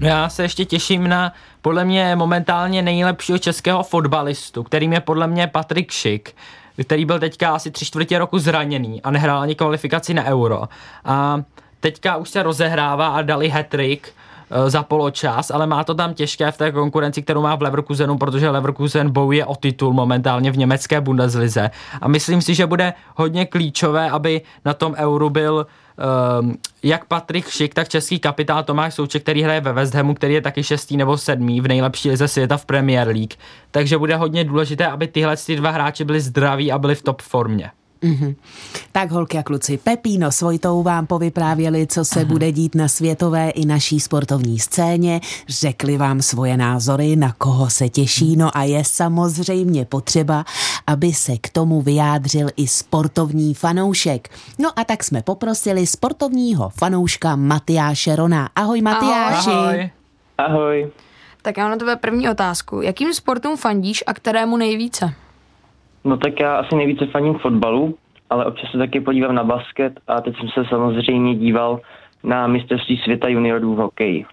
No já se ještě těším na podle mě momentálně nejlepšího českého fotbalistu, kterým je podle mě Patrik Šik, který byl teďka asi tři čtvrtě roku zraněný a nehrál ani kvalifikaci na euro. A teďka už se rozehrává a dali hat-trick eh, za poločas, ale má to tam těžké v té konkurenci, kterou má v Leverkusenu, protože Leverkusen bojuje o titul momentálně v německé Bundeslize. A myslím si, že bude hodně klíčové, aby na tom euru byl um, jak Patrik Šik, tak český kapitál Tomáš Souček, který hraje ve West Hamu, který je taky šestý nebo sedmý v nejlepší lize světa v Premier League. Takže bude hodně důležité, aby tyhle ty dva hráči byli zdraví a byli v top formě. Mm-hmm. Tak holky a kluci, Pepíno s Vojtou vám povyprávěli, co se Aha. bude dít na světové i naší sportovní scéně, řekli vám svoje názory, na koho se těší, no a je samozřejmě potřeba, aby se k tomu vyjádřil i sportovní fanoušek. No a tak jsme poprosili sportovního fanouška Matyáše Rona. Ahoj Matyáši. Ahoj. Ahoj. Tak já mám na tebe první otázku. Jakým sportům fandíš a kterému nejvíce? No tak já asi nejvíce faním fotbalu, ale občas se taky podívám na basket a teď jsem se samozřejmě díval na mistrovství světa juniorů v hokeji.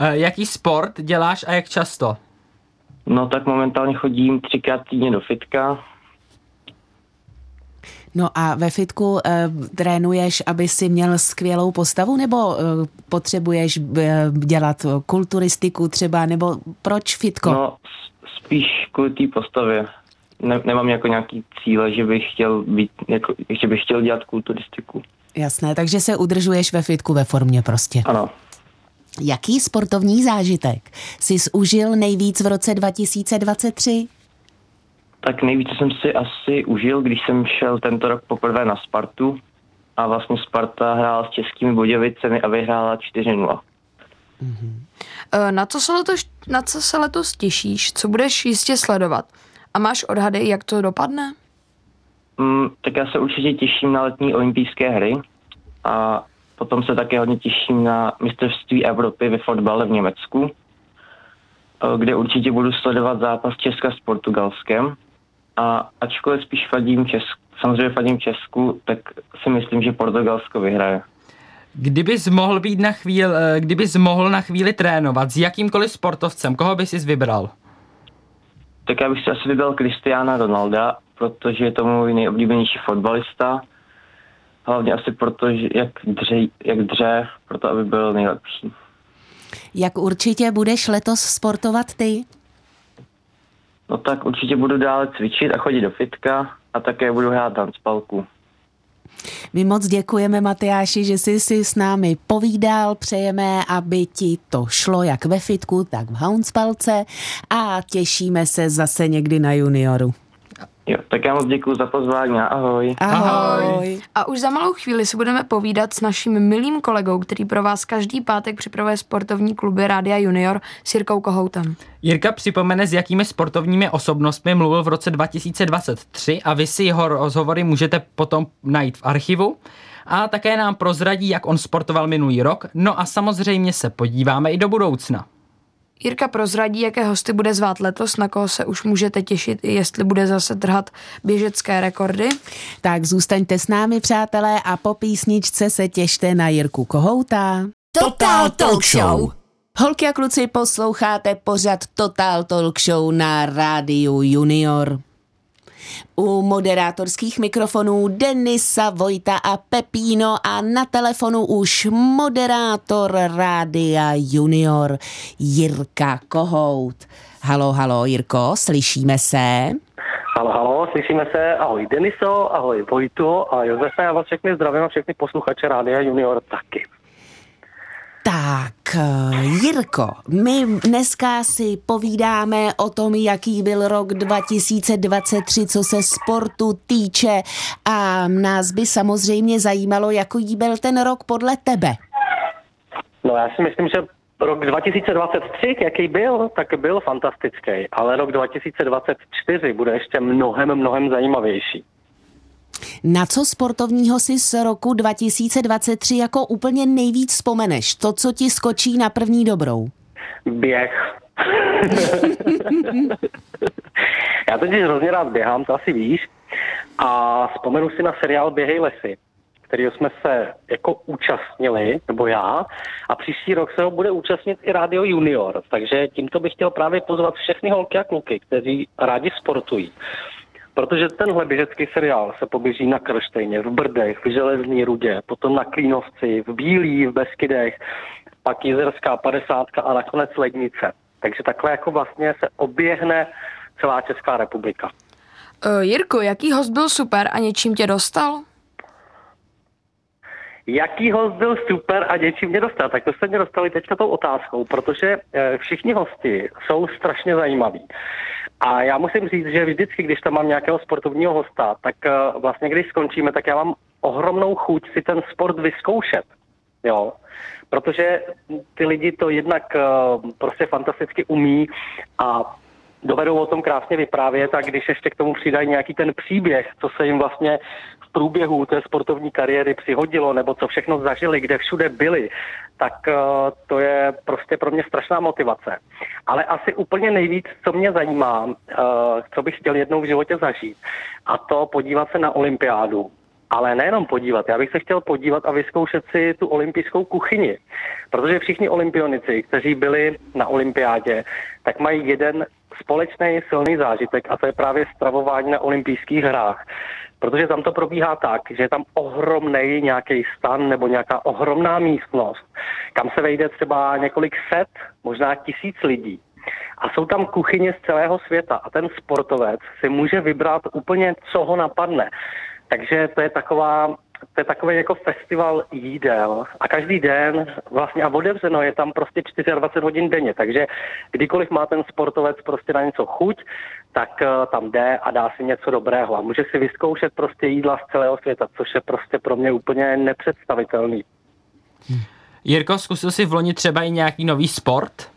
Uh, jaký sport děláš a jak často? No tak momentálně chodím třikrát týdně do fitka. No a ve fitku uh, trénuješ, aby si měl skvělou postavu, nebo uh, potřebuješ uh, dělat kulturistiku třeba, nebo proč fitko? No spíš kvůli té postavě ne, nemám jako nějaký cíle, že bych chtěl být, jako, že bych chtěl dělat kulturistiku. Jasné, takže se udržuješ ve fitku ve formě prostě. Ano. Jaký sportovní zážitek jsi užil nejvíc v roce 2023? Tak nejvíce jsem si asi užil, když jsem šel tento rok poprvé na Spartu a vlastně Sparta hrála s českými Budějovicemi a vyhrála 4-0. Mm-hmm. Na co, se letos, na co se letos těšíš? Co budeš jistě sledovat? A máš odhady, jak to dopadne? Mm, tak já se určitě těším na letní olympijské hry a potom se také hodně těším na mistrovství Evropy ve fotbale v Německu, eh, kde určitě budu sledovat zápas Česka s Portugalskem. A ačkoliv spíš fadím Česku, samozřejmě fadím Česku, tak si myslím, že Portugalsko vyhraje. Kdybys mohl být na chvíli, eh, kdybys mohl na chvíli trénovat s jakýmkoliv sportovcem, koho bys si vybral? Tak já bych si asi vybral Cristiana Ronalda, protože je to můj nejoblíbenější fotbalista. Hlavně asi proto, že jak dře, jak dře, proto aby byl nejlepší. Jak určitě budeš letos sportovat ty? No tak určitě budu dále cvičit a chodit do fitka a také budu hrát spalku. My moc děkujeme, Matyáši, že jsi si s námi povídal. Přejeme, aby ti to šlo jak ve fitku, tak v Houndspalce a těšíme se zase někdy na junioru. Jo, tak já moc děkuji za pozvání ahoj. ahoj. A už za malou chvíli si budeme povídat s naším milým kolegou, který pro vás každý pátek připravuje sportovní kluby Rádia Junior s Jirkou Kohoutem. Jirka připomene, s jakými sportovními osobnostmi mluvil v roce 2023 a vy si jeho rozhovory můžete potom najít v archivu. A také nám prozradí, jak on sportoval minulý rok. No a samozřejmě se podíváme i do budoucna. Jirka prozradí, jaké hosty bude zvát letos, na koho se už můžete těšit, jestli bude zase trhat běžecké rekordy. Tak zůstaňte s námi, přátelé, a po písničce se těšte na Jirku Kohouta. Total Talk Show. Holky a kluci, posloucháte pořad Total Talk Show na rádiu Junior. U moderátorských mikrofonů Denisa, Vojta a Pepíno a na telefonu už moderátor Rádia Junior Jirka Kohout. Halo, halo, Jirko, slyšíme se? Halo, halo, slyšíme se. Ahoj Deniso, ahoj Vojto a Josefa, já vás všechny zdravím a všechny posluchače Rádia Junior taky. Tak, Jirko, my dneska si povídáme o tom, jaký byl rok 2023, co se sportu týče a nás by samozřejmě zajímalo, jaký byl ten rok podle tebe. No já si myslím, že rok 2023, jaký byl, tak byl fantastický, ale rok 2024 bude ještě mnohem, mnohem zajímavější. Na co sportovního si z roku 2023 jako úplně nejvíc vzpomeneš? To, co ti skočí na první dobrou? Běh. (laughs) Já totiž hrozně rád běhám, to asi víš. A vzpomenu si na seriál Běhej lesy, který jsme se jako účastnili, nebo já, a příští rok se ho bude účastnit i Radio Junior. Takže tímto bych chtěl právě pozvat všechny holky a kluky, kteří rádi sportují. Protože tenhle běžecký seriál se poběží na Krštejně, v Brdech, v Železný Rudě, potom na Klínovci, v Bílí, v Beskydech, pak Jizerská 50 a nakonec Lednice. Takže takhle jako vlastně se oběhne celá Česká republika. Uh, Jirko, jaký host byl super a něčím tě dostal? Jaký host byl super a něčím mě dostal? Tak to jste mě dostali teďka tou otázkou, protože eh, všichni hosti jsou strašně zajímaví. A já musím říct, že vždycky, když tam mám nějakého sportovního hosta, tak eh, vlastně když skončíme, tak já mám ohromnou chuť si ten sport vyzkoušet. Jo. Protože ty lidi to jednak eh, prostě fantasticky umí a dovedou o tom krásně vyprávět a když ještě k tomu přidají nějaký ten příběh, co se jim vlastně průběhu té sportovní kariéry přihodilo, nebo co všechno zažili, kde všude byli, tak uh, to je prostě pro mě strašná motivace. Ale asi úplně nejvíc, co mě zajímá, uh, co bych chtěl jednou v životě zažít, a to podívat se na olympiádu. Ale nejenom podívat, já bych se chtěl podívat a vyzkoušet si tu olympijskou kuchyni. Protože všichni olympionici, kteří byli na olympiádě, tak mají jeden společný silný zážitek a to je právě stravování na olympijských hrách. Protože tam to probíhá tak, že je tam ohromný nějaký stan nebo nějaká ohromná místnost, kam se vejde třeba několik set, možná tisíc lidí. A jsou tam kuchyně z celého světa a ten sportovec si může vybrat úplně, co ho napadne. Takže to je taková to je takový jako festival jídel a každý den vlastně a otevřeno je tam prostě 24 hodin denně, takže kdykoliv má ten sportovec prostě na něco chuť, tak uh, tam jde a dá si něco dobrého a může si vyzkoušet prostě jídla z celého světa, což je prostě pro mě úplně nepředstavitelný. Hm. Jirko, zkusil jsi v loni třeba i nějaký nový sport?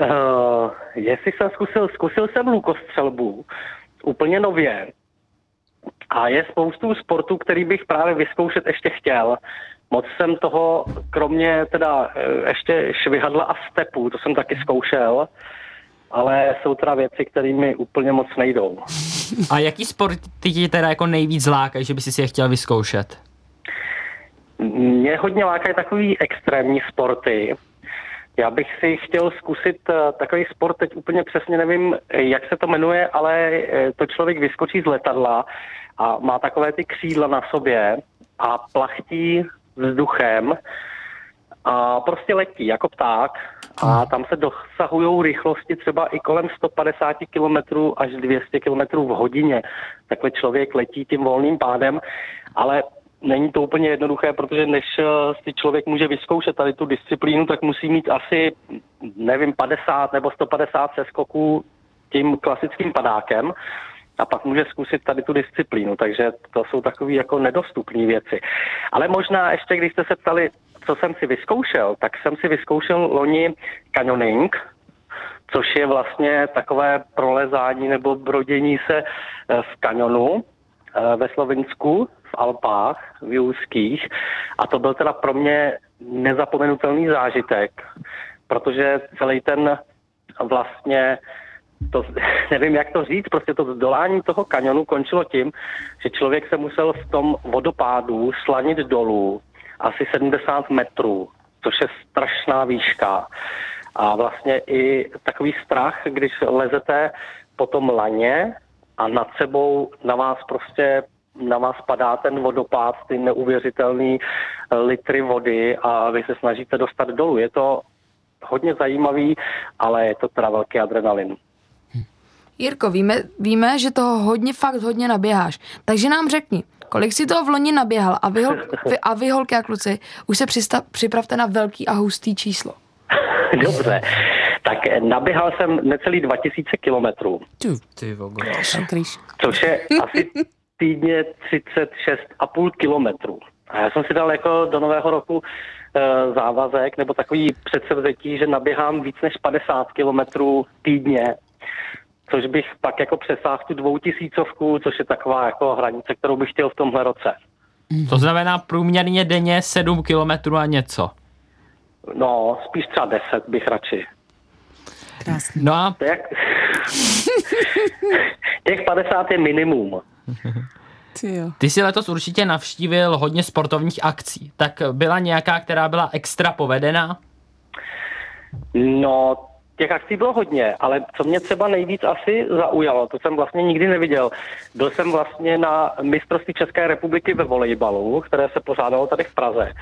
Uh, jestli jsem zkusil, zkusil jsem lukostřelbu úplně nově, a je spoustu sportů, který bych právě vyzkoušet ještě chtěl. Moc jsem toho, kromě teda eh, ještě švihadla a stepu, to jsem taky zkoušel, ale jsou teda věci, které mi úplně moc nejdou. A jaký sport ty ti teda jako nejvíc lákají, že by si je chtěl vyzkoušet? Mě hodně lákají takový extrémní sporty. Já bych si chtěl zkusit eh, takový sport, teď úplně přesně nevím, jak se to jmenuje, ale eh, to člověk vyskočí z letadla a má takové ty křídla na sobě a plachtí vzduchem a prostě letí jako pták a hmm. tam se dosahují rychlosti třeba i kolem 150 km až 200 km v hodině. Takhle člověk letí tím volným pádem, ale není to úplně jednoduché, protože než eh, si člověk může vyzkoušet tady tu disciplínu, tak musí mít asi, nevím, 50 nebo 150 seskoků tím klasickým padákem a pak může zkusit tady tu disciplínu, takže to jsou takové jako nedostupné věci. Ale možná ještě, když jste se ptali, co jsem si vyzkoušel, tak jsem si vyzkoušel loni canyoning, což je vlastně takové prolezání nebo brodění se eh, v kanionu eh, ve Slovensku, v Alpách, v Jůzkých. A to byl teda pro mě nezapomenutelný zážitek, protože celý ten vlastně to, (laughs) nevím, jak to říct, prostě to zdolání toho kanionu končilo tím, že člověk se musel v tom vodopádu slanit dolů asi 70 metrů, což je strašná výška. A vlastně i takový strach, když lezete po tom laně a nad sebou na vás prostě na vás padá ten vodopád, ty neuvěřitelné litry vody a vy se snažíte dostat dolů. Je to hodně zajímavý, ale je to teda velký adrenalin. Jirko, víme, víme, že toho hodně, fakt hodně naběháš. Takže nám řekni, kolik si toho v loni naběhal a vy, vy, a vy holky a kluci, už se přistav, připravte na velký a hustý číslo. (laughs) Dobře. Tak naběhal jsem necelý 2000 kilometrů. Ty Což je asi týdně 36,5 kilometrů. A já jsem si dal jako do nového roku závazek nebo takový předsevzetí, že naběhám víc než 50 kilometrů týdně, což bych pak jako přesáhl tu dvoutisícovku, což je taková jako hranice, kterou bych chtěl v tomhle roce. To znamená průměrně denně 7 kilometrů a něco. No, spíš třeba 10 bych radši. Krásný. No a Jak... (laughs) Těch 50 je minimum. Ty jo. ty si letos určitě navštívil hodně sportovních akcí. Tak byla nějaká, která byla extra povedená? No, těch akcí bylo hodně, ale co mě třeba nejvíc asi zaujalo, to jsem vlastně nikdy neviděl. Byl jsem vlastně na mistrovství České republiky ve volejbalu, které se pořádalo tady v Praze.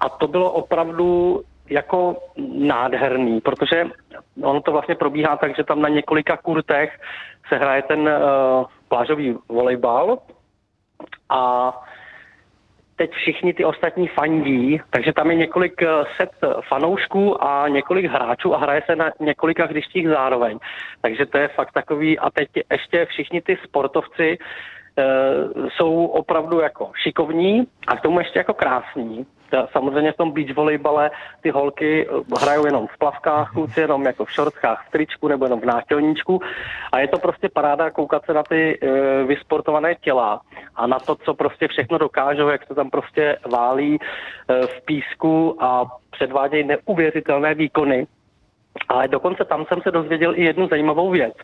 A to bylo opravdu jako nádherný, protože ono to vlastně probíhá tak, že tam na několika kurtech se hraje ten uh, plážový volejbal a teď všichni ty ostatní fandí, takže tam je několik eh, set fanoušků a několik hráčů a hraje se na několika hřištích zároveň. Takže to je fakt takový, a teď ještě všichni ty sportovci e, jsou opravdu jako šikovní a k tomu ještě jako krásní. Samozřejmě v tom beach volejbale ty holky eh, hrajou jenom v plavkách, kluci jenom jako v šortkách, v tričku nebo jenom v nátělníčku a je to prostě paráda koukat se na ty e, vysportované těla a na to, co prostě všechno dokážou, jak se tam prostě válí e, v písku a předvádějí neuvěřitelné výkony. Ale dokonce tam jsem se dozvěděl i jednu zajímavou věc,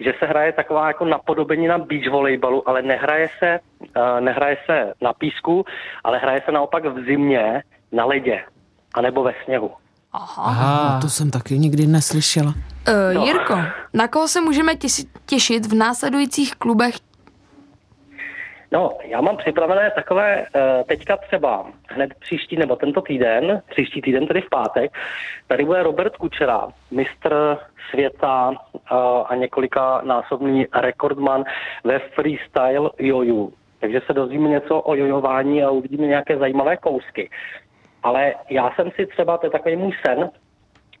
že se hraje taková jako napodobení na beach volejbalu, ale nehraje se, uh, nehraje se na písku, ale hraje se naopak v zimě na ledě, anebo ve sněhu. Aha, to jsem taky nikdy neslyšela. Uh, Jirko, na koho se můžeme těsi- těšit v následujících klubech? No, já mám připravené takové eh, teďka třeba hned příští nebo tento týden, příští týden tedy v pátek, tady bude Robert Kučera, mistr světa a několika násobný rekordman ve freestyle joju. Takže se dozvíme něco o jojování a uvidíme nějaké zajímavé kousky. Ale já jsem si třeba, to je takový můj sen,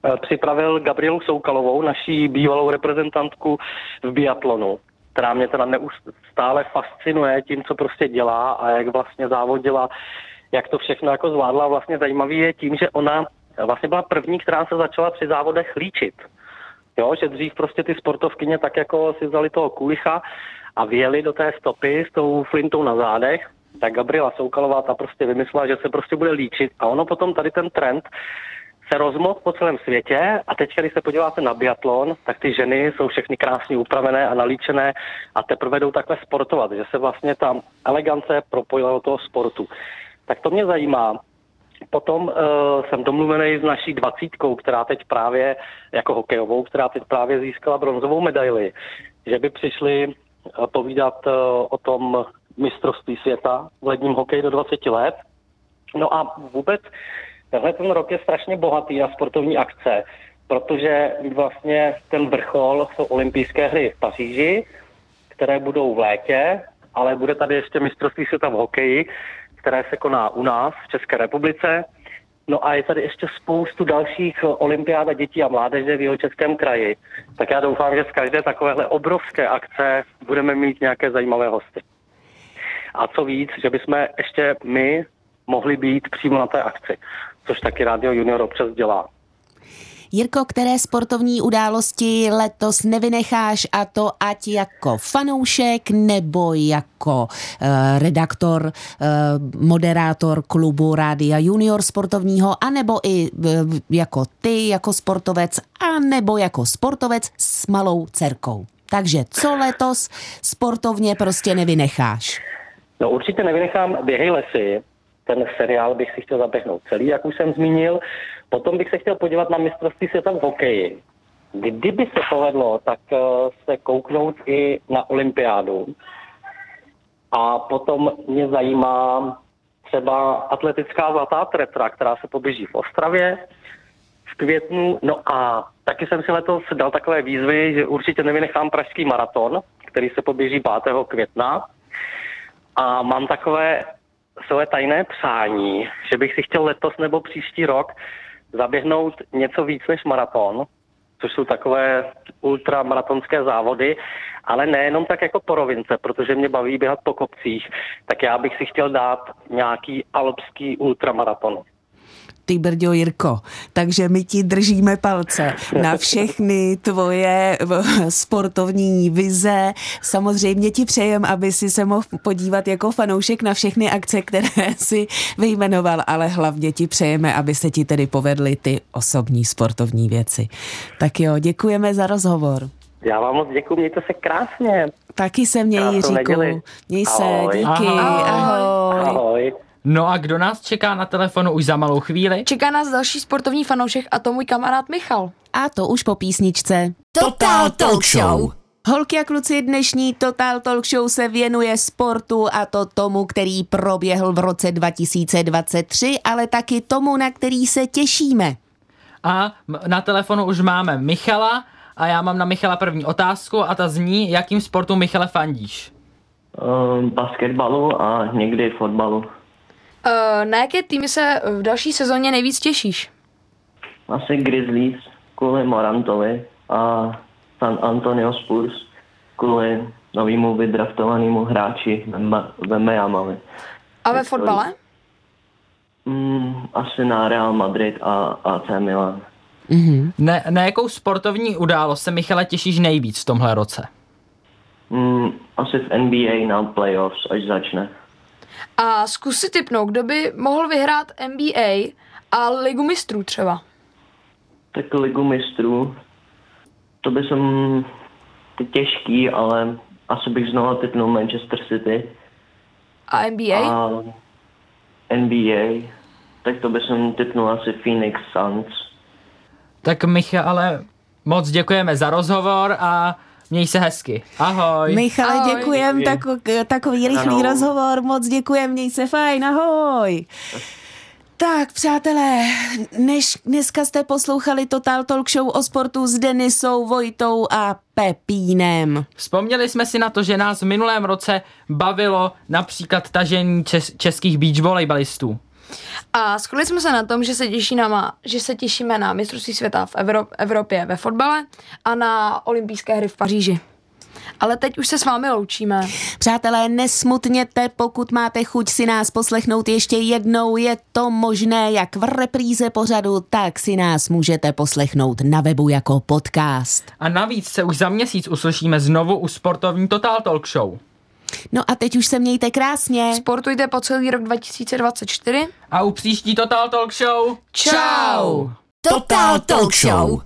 eh, připravil Gabrielu Soukalovou, naší bývalou reprezentantku v biatlonu, která mě teda neustále fascinuje tím, co prostě dělá a jak vlastně závodila, jak to všechno jako zvládla. Vlastně zajímavý je tím, že ona vlastně byla první, která se začala při závodech líčit. Jo, že dřív prostě ty sportovkyně tak jako si vzali toho kulicha a vyjeli do té stopy s tou flintou na zádech, tak Gabriela Soukalová ta prostě vymyslela, že se prostě bude líčit a ono potom tady ten trend se rozmohl po celém světě a teď, když se podíváte na biatlon, tak ty ženy jsou všechny krásně upravené a nalíčené a teprve jdou takhle sportovat, že se vlastně ta elegance propojila do toho sportu. Tak to mě zajímá. Potom uh, jsem domluvený s naší dvacítkou, která teď právě, jako hokejovou, která teď právě získala bronzovou medaili, že by přišli uh, povídat uh, o tom mistrovství světa v ledním hokeji do 20 let. No a vůbec tenhle ten rok je strašně bohatý na sportovní akce, protože vlastně ten vrchol jsou olympijské hry v Paříži, které budou v létě, ale bude tady ještě mistrovství světa v hokeji, které se koná u nás v České republice. No a je tady ještě spoustu dalších olympiáda dětí a mládeže v jeho českém kraji. Tak já doufám, že z každé takovéhle obrovské akce budeme mít nějaké zajímavé hosty. A co víc, že bychom ještě my mohli být přímo na té akci, což taky Radio Junior občas dělá. Jirko, které sportovní události letos nevynecháš a to ať jako fanoušek nebo jako uh, redaktor, uh, moderátor klubu Rádia Junior sportovního, anebo i uh, jako ty, jako sportovec, a nebo jako sportovec s malou dcerkou. Takže co letos sportovně prostě nevynecháš? No určitě nevynechám Běhej lesy, ten seriál bych si chtěl zaběhnout celý, jak už jsem zmínil. Potom bych se chtěl podívat na mistrovství světa v hokeji. Kdyby se povedlo, tak uh, se kouknout i na olympiádu. A potom mě zajímá třeba atletická zlatá tretra, která se poběží v Ostravě v květnu. No a taky jsem si letos dal takové výzvy, že určitě nevynechám pražský maraton, který se poběží 5. května. A mám takové své tajné přání, že bych si chtěl letos nebo příští rok zaběhnout něco víc než maraton, což jsou takové ultramaratonské závody, ale nejenom tak jako po rovince, protože mě baví běhat po kopcích, tak já bych si chtěl dát nějaký alpský ultramaraton. Ty brďo Jirko. Takže my ti držíme palce na všechny tvoje sportovní vize. Samozřejmě ti přejem, aby si se mohl podívat jako fanoušek na všechny akce, které (laughs) si vyjmenoval, ale hlavně ti přejeme, aby se ti tedy povedly ty osobní sportovní věci. Tak jo, děkujeme za rozhovor. Já vám moc děkuji, mějte se krásně. Taky se měj, Jiříku. Měj se, Ahoj. díky, ahoj. ahoj. Ahoj. No a kdo nás čeká na telefonu už za malou chvíli? Čeká nás další sportovní fanoušek a to můj kamarád Michal. A to už po písničce. Total Talk Show. Holky a kluci, dnešní Total Talk Show se věnuje sportu a to tomu, který proběhl v roce 2023, ale taky tomu, na který se těšíme. A na telefonu už máme Michala a já mám na Michala první otázku a ta zní, jakým sportu Michale fandíš? Um, basketbalu a někdy fotbalu. Uh, na jaké týmy se v další sezóně nejvíc těšíš? Asi Grizzlies kvůli Morantovi a San Antonio Spurs kvůli novému vydraftovanému hráči Vemba- Vembejamovi. A ve fotbale? Mm, asi na Real Madrid a AC Milan. Ne, na jakou sportovní událost se Michale těšíš nejvíc v tomhle roce? Mm, asi v NBA na playoffs, až začne. A zkus si typnout, kdo by mohl vyhrát NBA a Ligu mistrů třeba. Tak ligu mistrů, to by som to těžký, ale asi bych znovu typnul Manchester City A NBA? a NBA, tak to by som typnul asi Phoenix Suns. Tak Michale, moc děkujeme za rozhovor a měj se hezky. Ahoj. Michale, Ahoj. děkujem, Děkuji. tako, takový rychlý Ano. rozhovor, moc děkujem, měj se fajn, ahoj. Tak, přátelé, než dneska jste poslouchali Total Talk Show o sportu s Denisou, Vojtou a Pepínem. Vzpomněli jsme si na to, že nás v minulém roce bavilo například tažení čes- českých beach volejbalistů. A shodli jsme se na tom, že se, těší na, že se těšíme na mistrovství světa v Evro- Evropě ve fotbale a na olympijské hry v Paříži. Ale teď už se s vámi loučíme. Přátelé, nesmutněte, pokud máte chuť si nás poslechnout ještě jednou, je to možné jak v repríze pořadu, tak si nás můžete poslechnout na webu jako podcast. A navíc se už za měsíc uslyšíme znovu u sportovní Total Talk Show. No a teď už se mějte krásně. Sportujte po celý rok 2024. A u příští Total Talk Show Čau! Total Talk Show.